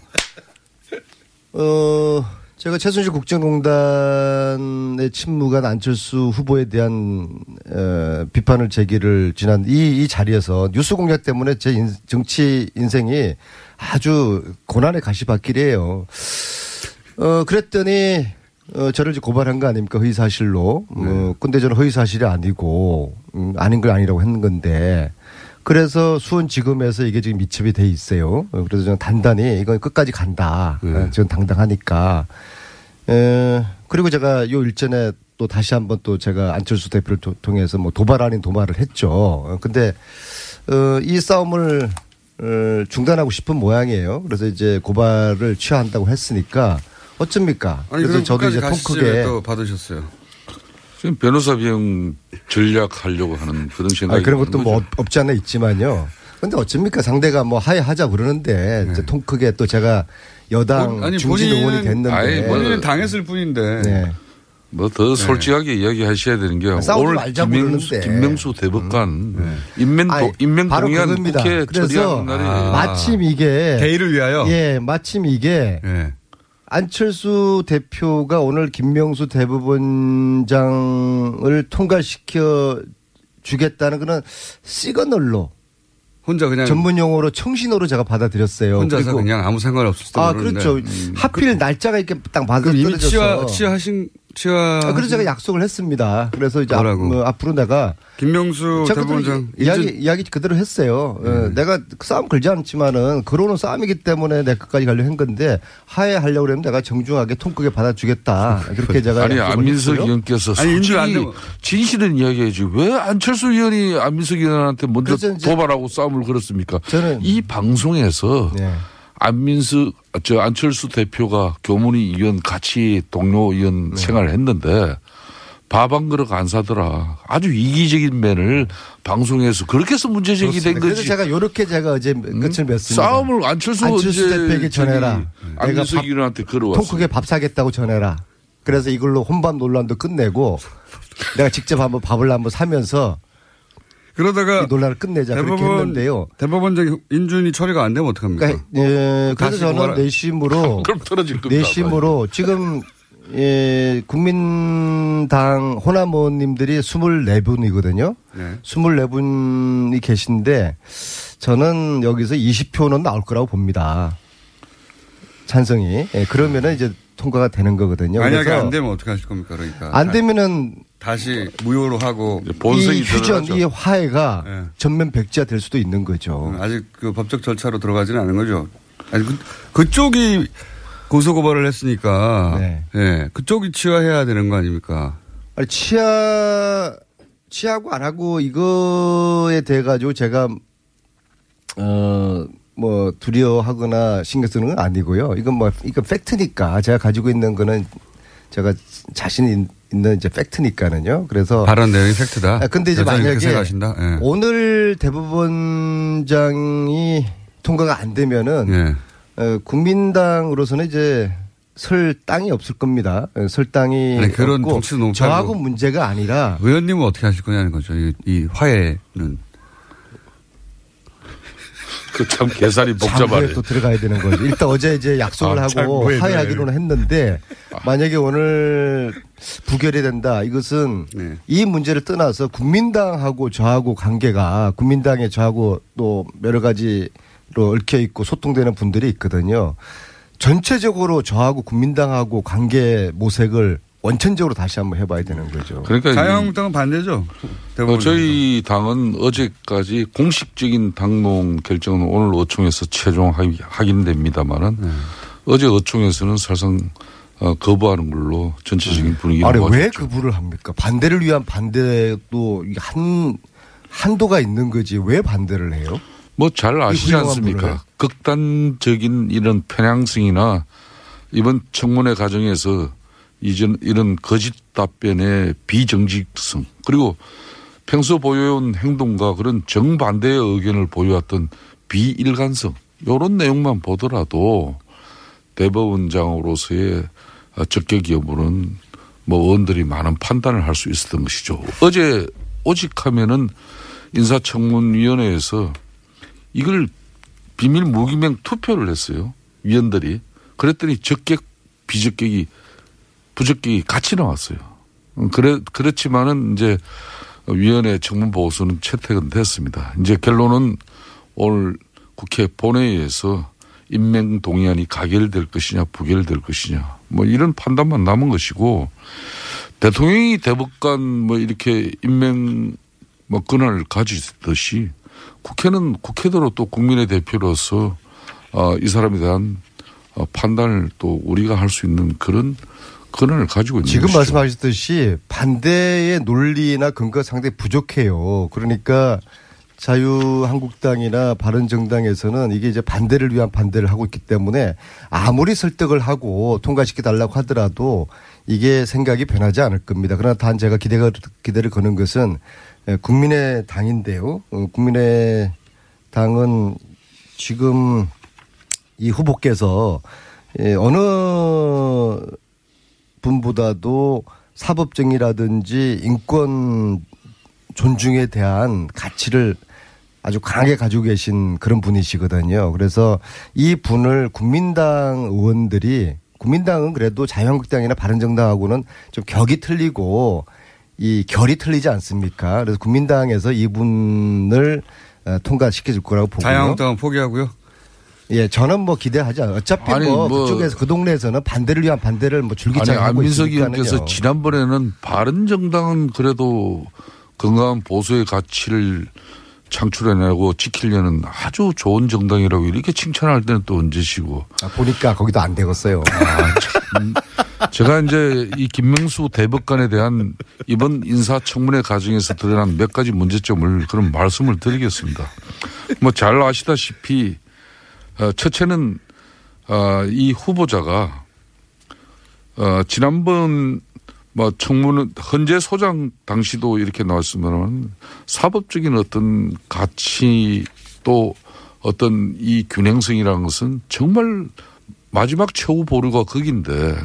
어, 제가 최순실 국정농단의 침묵한 안철수 후보에 대한 어, 비판을 제기를 지난 이, 이 자리에서 뉴스 공작 때문에 제 인- 정치 인생이 아주 고난의 가시밭길이에요. 어, 그랬더니 어, 저를 이제 고발한 거 아닙니까? 허위 사실로. 어, 근데 저는 허위 사실이 아니고, 음, 아닌 걸 아니라고 했는 건데, 그래서 수원지검에서 이게 지금 미첩이 돼 있어요. 어, 그래서 저는 단단히 이건 끝까지 간다. 어, 저는 당당하니까. 에, 그리고 제가 요 일전에 또 다시 한번 또 제가 안철수 대표를 도- 통해서 뭐 도발 아닌 도발을 했죠. 어, 근데, 어, 이 싸움을 어, 중단하고 싶은 모양이에요. 그래서 이제 고발을 취하한다고 했으니까 어쩝니까? 아니, 그래서 저도 이제 통 가시지 크게 또 받으셨어요. 지금 변호사 비용 전략하려고 하는 그런 생각이 아, 그런 것도 뭐 거죠. 없- 없지 않아 있지만요. 근데 어쩝니까? 상대가 뭐 하야하자 그러는데 이제 통 크게 또 제가 여당 본- 아니, 중진 본인은- 의원이 됐는데 아니, 뭐- 본인은 당했을 뿐인데. 네. 뭐더 솔직하게 이야기하셔야 되는 게 싸우지 오늘 김명수. 김명수 대법관 인면 아니, 인명 바로 동의안 그겁니다. 국회 그래서 처리하는 날이 마침 이게 대의를 위하여? 예, 마침 이게 예. 안철수 대표가 오늘 김명수 대법원장을 통과시켜 주겠다는 그런 시그널로 혼자 그냥 전문 용어로 청신호로 제가 받아들였어요. 혼자서 그냥 아무 상관 없을 때 아, 모르는데. 그렇죠. 음. 하필 날짜가 이렇게 딱 맞아 그럼 이미 떨어져서. 취하, 취하하신, 취하. 아, 그래서 제가 약속을 했습니다. 그래서 이제 앞, 뭐라고? 뭐 앞으로 내가 김명수 제가 대법원장. 그대로 이야기, 이야기 그대로 했어요. 어, 내가 싸움 걸지 않지만은 그로는 싸움이기 때문에 내 끝까지 가려고 한 건데 하해하려고 그러면 내가 정중하게 통 크게 받아주겠다. 그렇게 제가 아니 안민석. 의원께서 솔직히. 진실은 이야기해야지 왜 안철수 의원이 안민석 의원한테 먼저 도발하고 싸움을 걸었습니까? 저는 이 방송에서 네. 안민석 저 안철수 대표가 교문위 의원 같이 동료 의원 네. 생활을 했는데 밥 한 그릇 안 사더라. 아주 이기적인 면을 방송에서 그렇게 해서 문제 제기된 그렇습니다. 그래서 거지. 제가 이렇게 제가 어제 끝을 맺습니다. 싸움을 안철수 안철수 대표에게 전해라. 밥- 의원한테 걸어왔어. 통 크게 밥 사겠다고 전해라. 그래서 이걸로 혼밥 논란도 끝내고 내가 직접 한번 밥을 한번 사면서 그러다가 이 논란을 끝내자 그렇게 대법원, 했는데요. 대법원장 인준이 처리가 안 되면 어떡합니까? 그러니까 예, 그래서 저는 고발하- 내심으로 그럼 떨어질 겁니다. 내심으로 지금 예, 국민당 호남 의원님들이 24분이거든요. 네. 24분이 계신데 저는 여기서 20표는 나올 거라고 봅니다. 찬성이. 예, 그러면은 이제 통과가 되는 거거든요. 만약에 그래서 안 되면 어떻게 하실 겁니까? 그러니까. 안 되면은 다시 무효로 하고 이 휴전, 이 화해가 예. 전면 백지화 될 수도 있는 거죠. 아직 그 법적 절차로 들어가지는 않은 거죠. 아니 그, 그쪽이 고소 고발을 했으니까 네. 예, 그쪽이 취하해야 되는 거 아닙니까? 아니, 취하, 취하고 안 하고 이거에 대해 가지고 제가, 어, 뭐 두려워하거나 신경 쓰는 건 아니고요. 이건 뭐, 이건 팩트니까 제가 가지고 있는 거는 제가 자신 있- 있는 이제 팩트니까는요. 그래서. 발언 내용이 팩트다. 아, 근데 이제 만약에. 예. 오늘 대법원장이 통과가 안 되면은 예. 어, 국민당으로서는 이제 설 땅이 없을 겁니다. 어, 설 땅이 아니, 그런 너무 저하고. 문제가 아니라 의원님은 어떻게 하실 거냐는 거죠. 이, 이 화해는 그 참 계산이 복잡하네. 또 들어가야 되는 거죠. 일단 어제 이제 약속을 아, 하고 화해하기로는 했는데 만약에 오늘 부결이 된다. 이것은 네. 이 문제를 떠나서 국민당하고 저하고 관계가 국민당에 저하고 또 여러 가지로 얽혀 있고 소통되는 분들이 있거든요. 전체적으로 저하고 국민당하고 관계 모색을 원천적으로 다시 한번 해봐야 되는 거죠. 그러니까 자유한국당은 반대죠. 어, 저희 당은 어제까지 공식적인 당론 결정은 오늘 어총에서 최종 확- 확인됩니다만은 네. 어제 어총에서는 사실상 어, 거부하는 걸로 전체적인 분위기를 아니 모았죠. 왜 그부를 합니까? 반대를 위한 반대도 한 한도가 있는 거지 왜 반대를 해요? 뭐 잘 아시지 않습니까? 분을. 극단적인 이런 편향성이나 이번 청문회 과정에서 이전 이런 거짓 답변의 비정직성 그리고 평소 보여온 행동과 그런 정반대의 의견을 보여왔던 비일관성 이런 내용만 보더라도 대법원장으로서의 적격 여부는 뭐 의원들이 많은 판단을 할 수 있었던 것이죠. 어제 오직하면은 인사청문위원회에서 이걸 비밀 무기명 투표를 했어요. 위원들이. 그랬더니 적격, 비적격이, 부적격이 같이 나왔어요. 음, 그래, 그렇지만은 이제 위원회 청문 보고서는 채택은 됐습니다. 이제 결론은 오늘 국회 본회의에서 임명 동의안이 가결될 것이냐 부결될 것이냐 뭐 이런 판단만 남은 것이고 대통령이 대법관 뭐 이렇게 임명 뭐 권한을 가지듯이 국회는 국회대로 또 국민의 대표로서 어, 이 사람에 대한 어, 판단을 또 우리가 할 수 있는 그런 권한을 가지고 있는 지금 것이죠. 말씀하셨듯이 반대의 논리나 근거가 상당히 부족해요. 그러니까 자유한국당이나 바른정당에서는 이게 이제 반대를 위한 반대를 하고 있기 때문에 아무리 설득을 하고 통과시켜 달라고 하더라도 이게 생각이 변하지 않을 겁니다. 그러나 단 제가 기대가 기대를 거는 것은 예, 국민의 당인데요. 어, 국민의 당은 지금 이 후보께서 예, 어느 분보다도 사법정의라든지 인권 존중에 대한 가치를 아주 강하게 가지고 계신 그런 분이시거든요. 그래서 이 분을 국민당 의원들이 국민당은 그래도 자유한국당이나 바른정당하고는 좀 격이 틀리고 이 결이 틀리지 않습니까? 그래서 국민당에서 이분을 어, 통과시켜 줄 거라고 보고요. 자유한국당은 포기하고요. 예, 저는 뭐 기대하지 않아요. 어차피 아니, 뭐, 뭐- 그쪽에서 그 동네에서는 반대를 위한 반대를 뭐 아니 줄기차게 하고 안민석. 의원께서 지난번에는 바른 정당은 그래도 건강한 보수의 가치를 창출해내고 지키려는 아주 좋은 정당이라고 이렇게 칭찬할 때는 또 언제시고 아, 보니까 거기도 안 되겠어요. 제가 이제 이 김명수 대법관에 대한 이번 인사청문회 과정에서 드러난 몇 가지 문제점을 그런 말씀을 드리겠습니다. 뭐 잘 아시다시피 어, 첫째는 어, 이 후보자가 어, 지난번 뭐 청문은 헌재 소장 당시도 이렇게 나왔으면 사법적인 어떤 가치 또 어떤 이 균형성이라는 것은 정말 마지막 최후 보루가 거긴데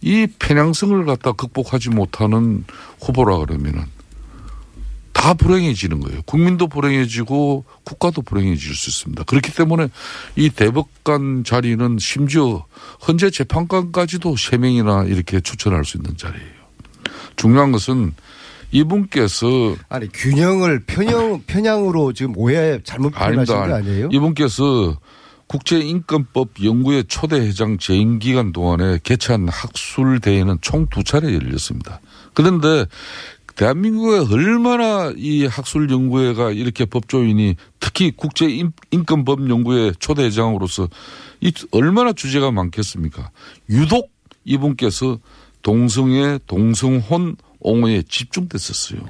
이 편향성을 갖다 극복하지 못하는 후보라 그러면은 다 불행해지는 거예요. 국민도 불행해지고 국가도 불행해질 수 있습니다. 그렇기 때문에 이 대법관 자리는 심지어 헌재 재판관까지도 세 명이나 이렇게 추천할 수 있는 자리예요. 중요한 것은 이분께서 아니 균형을 편향 편향으로 지금 오해 잘못 표현하신 거 아니에요? 이분께서 국제인권법 연구회 초대 회장 재임 기간 동안에 개최한 학술 대회는 총 두 차례 열렸습니다. 그런데 대한민국에 얼마나 이 학술 연구회가 이렇게 법조인이 특히 국제인권법 연구회 초대 회장으로서 이 얼마나 주제가 많겠습니까? 유독 이분께서 동성애, 동성혼 옹호에 집중됐었어요.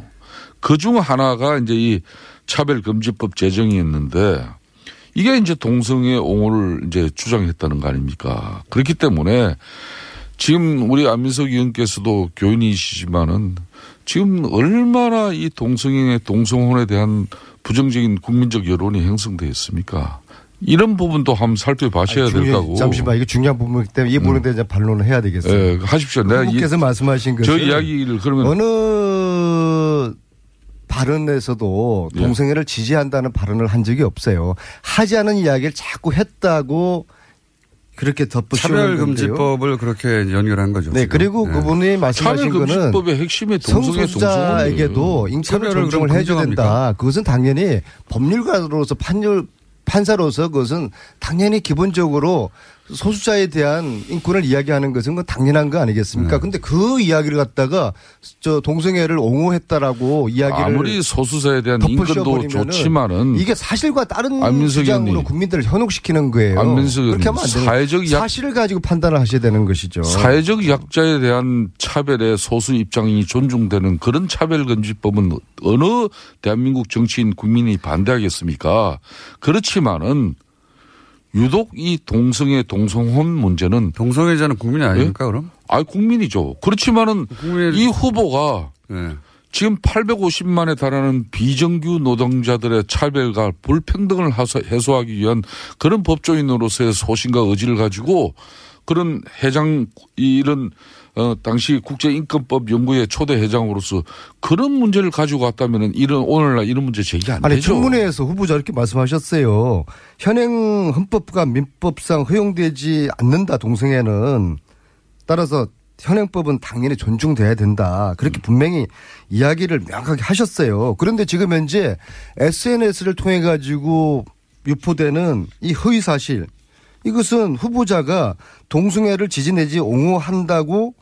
그 중 하나가 이제 이 차별금지법 제정이었는데 이게 이제 동성애 옹호를 이제 주장했다는 거 아닙니까? 그렇기 때문에 지금 우리 안민석 의원께서도 교인이시지만은 지금 얼마나 이 동성애, 동성혼에 대한 부정적인 국민적 여론이 형성되어 있습니까? 이런 부분도 한번 살펴봐셔야 될 중요- 거고. 잠시만 이게 중요한 부분이기 때문에 이 부분에 대해서 반론을 해야 되겠어요. 예, 하십시오. 내가 이- 후보께서 말씀하신 저 것은 이야기를 그러면 어느 발언에서도 예. 동성애를 지지한다는 발언을 한 적이 없어요. 하지 않은 이야기를 자꾸 했다고 그렇게 덧붙이는. 차별금지법을 그렇게 연결한 거죠. 네, 지금. 그리고 네. 그분이 말씀하신 거는 차별금지법의 핵심이 동성애, 성소수자에게도. 인권을 차별을 존중을 그럼 해줘야 된다. 그것은 당연히 법률가로서 판율 판사로서 그것은 당연히 기본적으로 소수자에 대한 인권을 이야기하는 것은 건 당연한 거 아니겠습니까? 네. 근데 그 이야기를 갖다가 저 동성애를 옹호했다라고 이야기를 아무리 소수자에 대한 인권도 좋지만은 이게 사실과 다른 안민석 주장으로. 국민들을 현혹시키는 거예요. 안민석 그렇게 하면 안 되는 사회적 약- 사실을 가지고 판단을 하셔야 되는 것이죠. 사회적 약자에 대한 차별의 소수 입장이 존중되는 그런 차별금지법은 어느 대한민국 정치인 국민이 반대하겠습니까? 그렇지만은 유독 이 동성애 동성혼 문제는 동성애자는 국민이 아닙니까 그럼? 아 국민이죠. 그렇지만은 이 후보가 네. 지금 850만에 달하는 비정규 노동자들의 차별과 불평등을 해소하기 위한 그런 법조인으로서의 소신과 의지를 가지고 그런 회장 이런 어 당시 국제인권법 연구회 초대 회장으로서 그런 문제를 가지고 왔다면은 이런 오늘날 이런 문제 제기 안 아니 되죠. 청문회에서 후보자 이렇게 말씀하셨어요. 현행 헌법과 민법상 허용되지 않는다 동성애는 따라서 현행법은 당연히 존중돼야 된다. 그렇게 분명히 이야기를 명확하게 하셨어요. 그런데 지금 현재 SNS를 통해 가지고 유포되는 이 허위 사실 이것은 후보자가 동성애를 지지내지 옹호한다고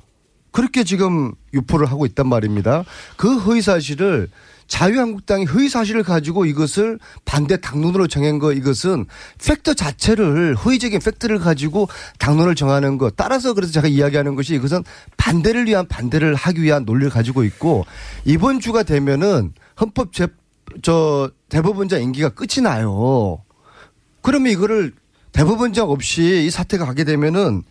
그렇게 지금 유포를 하고 있단 말입니다. 그 허위 사실을 자유한국당이 허위 사실을 가지고 이것을 반대 당론으로 정한 거 이것은 팩트 자체를 허위적인 팩트를 가지고 당론을 정하는 것 따라서 그래서 제가 이야기하는 것이 이것은 반대를 위한 반대를 하기 위한 논리를 가지고 있고 이번 주가 되면은 헌법 제, 저 대법원장 임기가 끝이 나요. 그러면 이거를 대법원장 없이 이 사태가 가게 되면은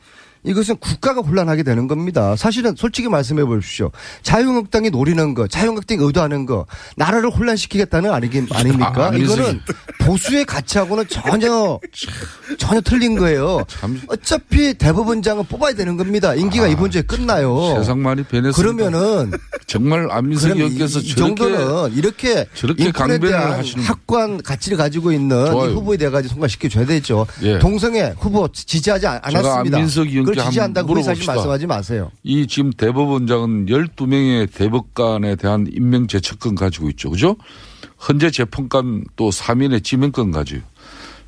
이것은 국가가 혼란하게 되는 겁니다. 사실은 솔직히 말씀해 보십시오. 자유한국당이 노리는 거, 자유한국당이 의도하는 거, 나라를 혼란시키겠다는 아니긴, 아닙니까? 아, 이거는 보수의 가치하고는 전혀, 전혀 틀린 거예요. 어차피 대법원장은 뽑아야 되는 겁니다. 임기가 이번 주에 끝나요. 아, 세상 많이 변했습니다. 그러면은 정말 안민석 이, 의원께서 이 저렇게 정도는 이렇게 저렇게 강변을 하시는 학관 가치를 가지고 있는. 이 후보에 대해 가지고 통과시켜 줘야 되죠. 예. 동성애 후보 지지하지 않- 않았습니다. 안민석 그걸 지지한다고 물어봅시다. 말씀하지 마세요. 이 지금 대법원장은 12명의 대법관에 대한 임명 제척권 가지고 있죠. 그죠? 헌재 재판관 또 3인의 지명권 가지고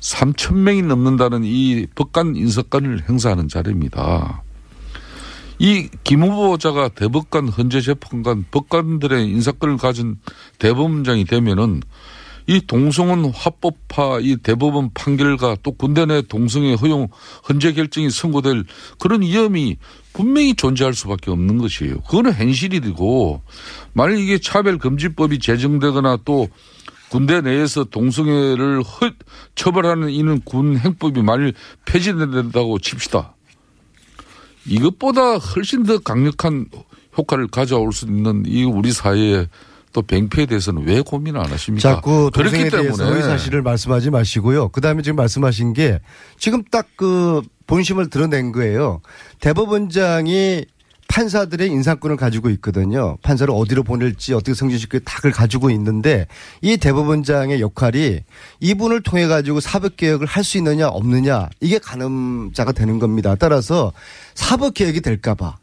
3천 명이 넘는다는 이 법관 인사권을 행사하는 자리입니다. 이 김 후보자가 대법관, 헌재 재판관, 법관들의 인사권을 가진 대법원장이 되면은 이 동성은 화법파 이 대법원 판결과 또 군대 내 동성애 허용 헌재 결정이 선고될 그런 위험이 분명히 존재할 수밖에 없는 것이에요. 그거는 현실이고 만일 이게 차별금지법이 제정되거나 또 군대 내에서 동성애를 허, 처벌하는 이는 군 행법이 만일 폐지된다고 칩시다. 이것보다 훨씬 더 강력한 효과를 가져올 수 있는 이 우리 사회의 또 뱅패에 대해서는 왜 고민 안 하십니까? 자꾸 동성애에 그렇기 대해서 때문에 허위 사실을 말씀하지 마시고요. 그다음에 지금 말씀하신 게 지금 딱 그 본심을 드러낸 거예요. 대법원장이 판사들의 인사권을 가지고 있거든요. 판사를 어디로 보낼지 어떻게 승진시킬 탁을 가지고 있는데 이 대법원장의 역할이 이분을 통해 가지고 사법 개혁을 할 수 있느냐 없느냐 이게 가늠자가 되는 겁니다. 따라서 사법 개혁이 될까봐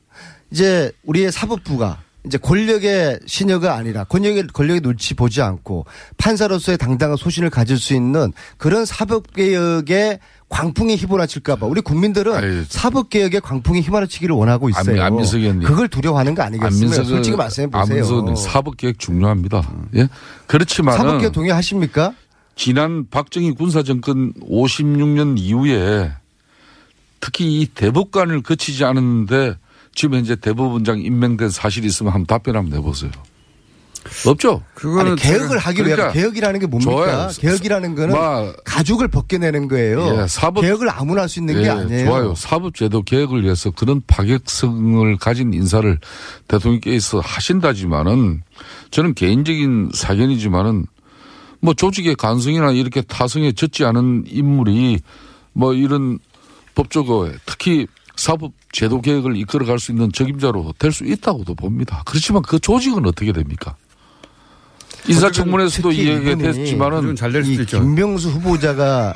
이제 우리의 사법부가 이제 권력의 신여가 아니라 권력의 권력의 눈치 보지 않고 판사로서의 당당한 소신을 가질 수 있는 그런 사법 개혁의 광풍이 휘몰아칠까봐 우리 국민들은 사법 개혁의 광풍이 휘몰아치기를 원하고 있어요. 안- 안민석 의원님. 그걸 두려워하는 거 아니겠습니까? 솔직히 말씀해 보세요. 안민석 사법 개혁 중요합니다. 예. 그렇지만 사법 개혁 동의하십니까? 지난 박정희 군사 정권 56년 이후에 특히 이 대법관을 거치지 않았는데 지금 현재 대법원장 임명된 사실이 있으면 한번 답변 한번 내보세요. 없죠? 아니, 개혁을 하기 위해 그러니까 개혁이라는 게 뭡니까? 좋아요. 개혁이라는 거는 마- 가죽을 벗겨내는 거예요. 예, 사법- 개혁을 아무나 할 수 있는 게 예, 아니에요. 좋아요. 사법제도 개혁을 위해서 그런 파격성을 가진 인사를 대통령께서 하신다지만은 저는 개인적인 사견이지만은 뭐 조직의 간성이나 이렇게 타성에 젖지 않은 인물이 뭐 이런 법조계 특히 사법 제도 개혁을 이끌어갈 수 있는 적임자로 될 수 있다고도 봅니다. 그렇지만 그 조직은 어떻게 됩니까? 인사청문회에서도 이야기가 이분이 됐지만은 이 김명수 후보자가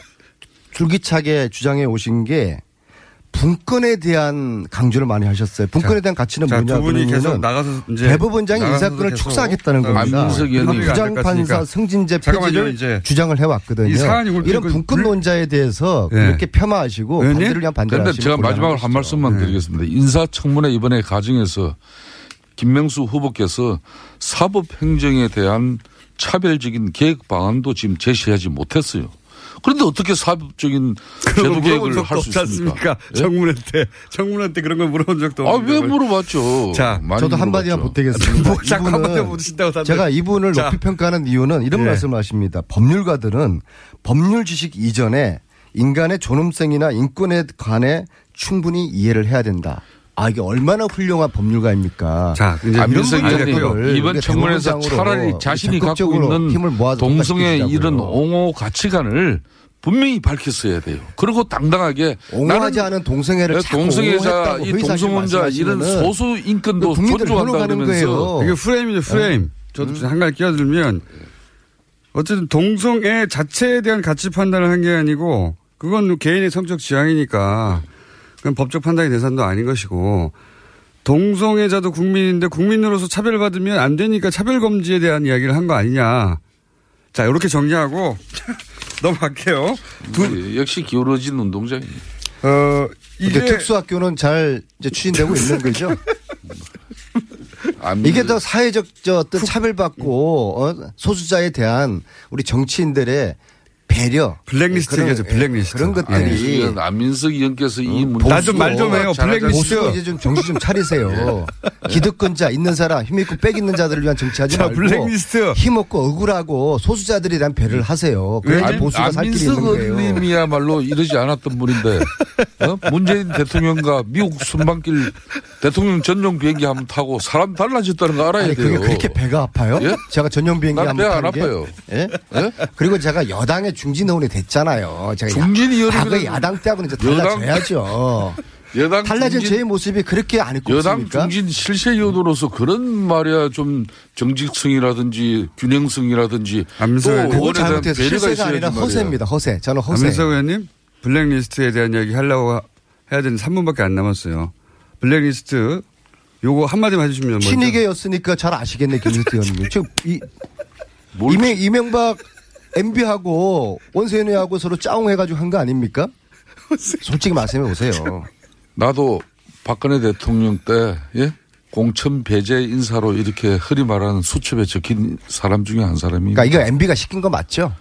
줄기차게 주장해 오신 게 분권에 대한 강조를 많이 하셨어요. 분권에 자, 대한 가치는 자, 두 분이 계속 나가서 이제 대법원장이 이 사건을 계속 축소하겠다는 어, 겁니다. 부장판사 승진제 폐지를 이제. 주장을 해왔거든요. 이 사안이 올 이런 그 분권론자에 대해서 네. 그렇게 폄하하시고 의원님? 반대를 그냥 반대를 그런데 제가 마지막으로 한. 말씀만 드리겠습니다. 인사청문회 이번에 과정에서 김명수 후보께서 사법행정에 대한 차별적인 계획 방안도 지금 제시하지 못했어요. 그런데 어떻게 사법적인 제도 계획을 할 수 있습니까? 않습니까? 예? 청문회 때, 청문회 때 그런 걸 물어본 적도 아, 없는데. 왜 물어봤죠? 자, 저도 한마디만. 보태겠습니다. 뭐 자꾸 한마디 이분은 묻으신다고 다들. 제가 이분을 자. 높이 평가하는 이유는 이런 예. 말씀을 하십니다. 법률가들은 법률 지식 이전에 인간의 존엄성이나 인권에 관해 충분히 이해를 해야 된다. 아 이게 얼마나 훌륭한 법률가입니까? 자, 이제 안민석 분들을 의원님 이번 청문회에서 차라리 자신이 갖고 적극적으로 있는 힘을 모아서 동성애. 이런 옹호 가치관을 분명히 밝혔어야 돼요. 그리고 당당하게 옹호하지 않은 동성애를 자꾸 동성애자, 이 동성혼자 이런 소수 인권도 존중한다 그러면서 거예요. 이게 프레임이죠, 프레임. 저도 한 가지 끼어들면 어쨌든 동성애 자체에 대한 가치 판단을 한 게 아니고 그건 개인의 성적 지향이니까 그건 법적 판단의 대상도 아닌 것이고 동성애자도 국민인데 국민으로서 차별받으면 안 되니까 차별금지에 대한 이야기를 한 거 아니냐. 자, 이렇게 정리하고 넘어갈게요. 두, 역시 기울어진 운동장이에요. 어, 이게 특수학교는 잘 이제 추진되고 있는 거죠. 이게 더 사회적 저 어떤 차별받고 어, 소수자에 대한 우리 정치인들의 배려 블랙리스트 그런- 얘기하죠, 블랙리스트. 그런 것들이 안민석, 안민석 의원께서 이 문제 나좀 말 좀 해요. 블랙리스트. 보수 이제 좀 정신 좀 차리세요. 기득권자 있는 사람, 힘 있고 빽 있는 자들을 위한 정치하지 자, 말고 블랙리스트. 힘 없고 억울하고 소수자들에 대한 배려를 하세요. 그래야 안- 보수가 살 길이 있는 안민석. 의원님이야말로 이러지 않았던 분인데 어? 문재인 대통령과 미국 순방길 대통령 전용 비행기 한번 타고 사람 달라졌다는 거 알아야 아니, 돼요. 그게 그렇게 배가 아파요? 예? 제가 전용 비행기 난 한번 안탄 게? 아파요. 예? 그리고 제가 여당의 중진 의원이 됐잖아요. 제가 중진 의원이면 과거 야당 때하고는 이제 달라져야죠. 여당 달라진 중진- 제 모습이 그렇게 안 입고 여당 있습니까? 중진 실세 의원으로서 그런 말이야 좀 정직성이라든지 균형성이라든지 또. 그거 잘못해서 배려가 실세가 아니라. 허세입니다. 허세. 저는 허세. 안민석 의원님, 블랙리스트에 대한 이야기 하려고 해야 되는 3분밖에 안 남았어요. 블랙리스트 요거 한마디만 해주시면. 친이계였으니까 잘 아시겠네, 김일태 의원님. 지금 이, 이명, 이명박 MB하고 원세훈이하고 서로 짜웅해가지고 한 거 아닙니까? 솔직히 말씀해 보세요. 나도 박근혜 대통령 때 예? 공천 배제 인사로 이렇게 흐리 말하는 수첩에 적힌 사람 중에 한 사람입니다. 그러니까 이거 MB가 시킨 거 맞죠?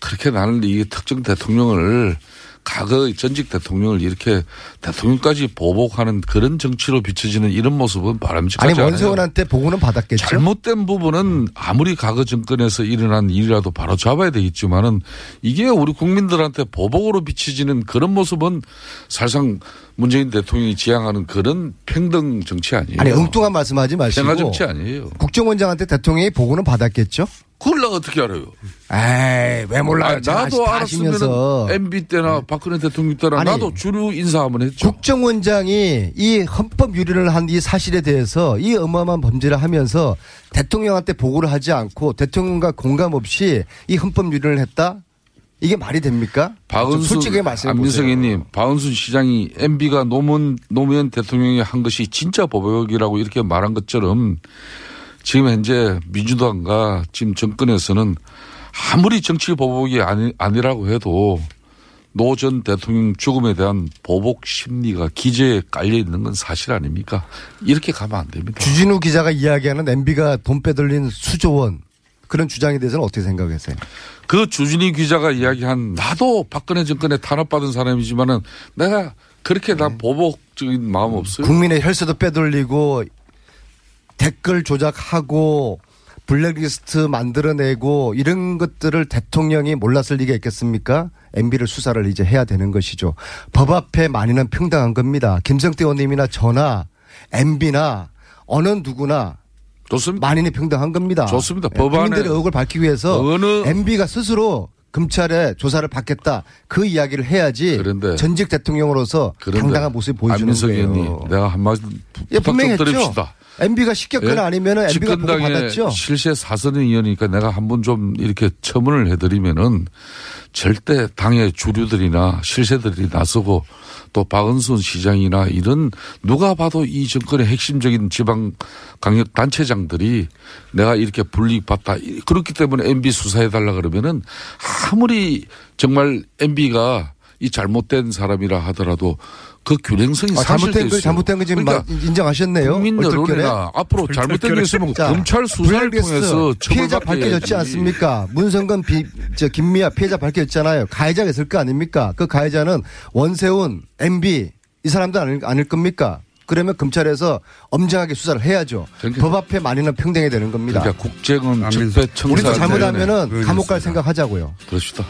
그렇게 나는 이 특정 대통령을 과거 전직 대통령을 이렇게 대통령까지 보복하는 그런 정치로 비춰지는 이런 모습은 바람직하지 아니 않아요. 원세훈한테 보고는 받았겠죠? 잘못된 부분은 아무리 과거 정권에서 일어난 일이라도 바로 잡아야 되겠지만은 이게 우리 국민들한테 보복으로 비춰지는 그런 모습은 사실상 문재인 대통령이 지향하는 그런 평등 정치 아니에요. 아니 엉뚱한 말씀하지 마시고 평화 정치 아니에요. 국정원장한테 대통령이 보고는 받았겠죠? 그걸 나 어떻게 알아요? 에이 왜 몰라요? 아니, 잘 나도. 알았으면 MB 때나 박근혜 대통령 때나 아니, 나도 주류 인사 한번 했죠. 국정원장이 이 헌법 유린을 한 이 사실에 대해서 이 어마어마한 범죄를 하면서 대통령한테 보고를 하지 않고 대통령과 공감 없이 이 헌법 유린을 했다? 이게 말이 됩니까? 좀 박은순 솔직하게 말씀해 보세요. 안민석님, 박은순 시장이 MB가 노무현 노무현 대통령이 한 것이 진짜 보복이라고 이렇게 말한 것처럼 지금 현재 민주당과 지금 정권에서는 아무리 정치 보복이 아니, 아니라고 해도 노 전 대통령 죽음에 대한 보복 심리가 기저에 깔려 있는 건 사실 아닙니까? 이렇게 가면 안 됩니다. 주진우 기자가 이야기하는 MB가 돈 빼돌린 수조 원 그런 주장에 대해서는 어떻게 생각하세요? 그 주진우 기자가 이야기한 나도 박근혜 정권에 탄압받은 사람이지만은 내가 그렇게 난 보복적인 마음 없어요. 국민의 혈세도 빼돌리고 댓글 조작하고 블랙리스트 만들어내고 이런 것들을 대통령이 몰랐을 리가 있겠습니까? MB를 수사를 이제 해야 되는 것이죠. 법 앞에 만인은 평등한 겁니다. 김성태 의원님이나 저나 MB나 어느 누구나 좋습니다. 만인이 평등한 겁니다. 좋습니다. 예, 법안에 국민들의 의혹을 밝히기 위해서 어느- MB가 스스로 검찰에 조사를 받겠다 그 이야기를 해야지 그런데- 전직 대통령으로서 당당한 모습을 보여주는 안민석 거예요. 의원님, 내가 한마디 예, 부탁 분명히 좀 했죠. 드립시다. MB가 시켰거나 예? 아니면 MB가 보고 집권당의 받았죠. 실세 사선의원이니까 내가 한번 좀 이렇게 첨언을 해드리면은 절대 당의 주류들이나 실세들이 나서고 또 박은순 시장이나 이런 누가 봐도 이 정권의 핵심적인 지방 강력 단체장들이 내가 이렇게 불이익받다. 그렇기 때문에 MB 수사해 달라 그러면은 아무리 정말 MB가 이 잘못된 사람이라 하더라도 그 균형성이 아, 사실 잘못된 거 잘못된 거 지금 그러니까 마- 인정하셨네요. 국민. 여론이나 앞으로 잘못된 게 있으면 자, 검찰 수사를 통해서 피해자 밝혀졌지. 않습니까? 문성근 비, 저 김미아 피해자 밝혀졌잖아요. 가해자가 있을 거 아닙니까? 그 가해자는 원세훈, MB 이 사람들 아닐, 아닐 겁니까? 그러면 검찰에서 엄정하게 수사를 해야죠. 법 앞에 만인은 평등해야 되는 겁니다. 그러니까 국정은 적폐 청사 우리도 잘못하면은 네, 감옥 갈 생각 하자고요. 그렇습니다.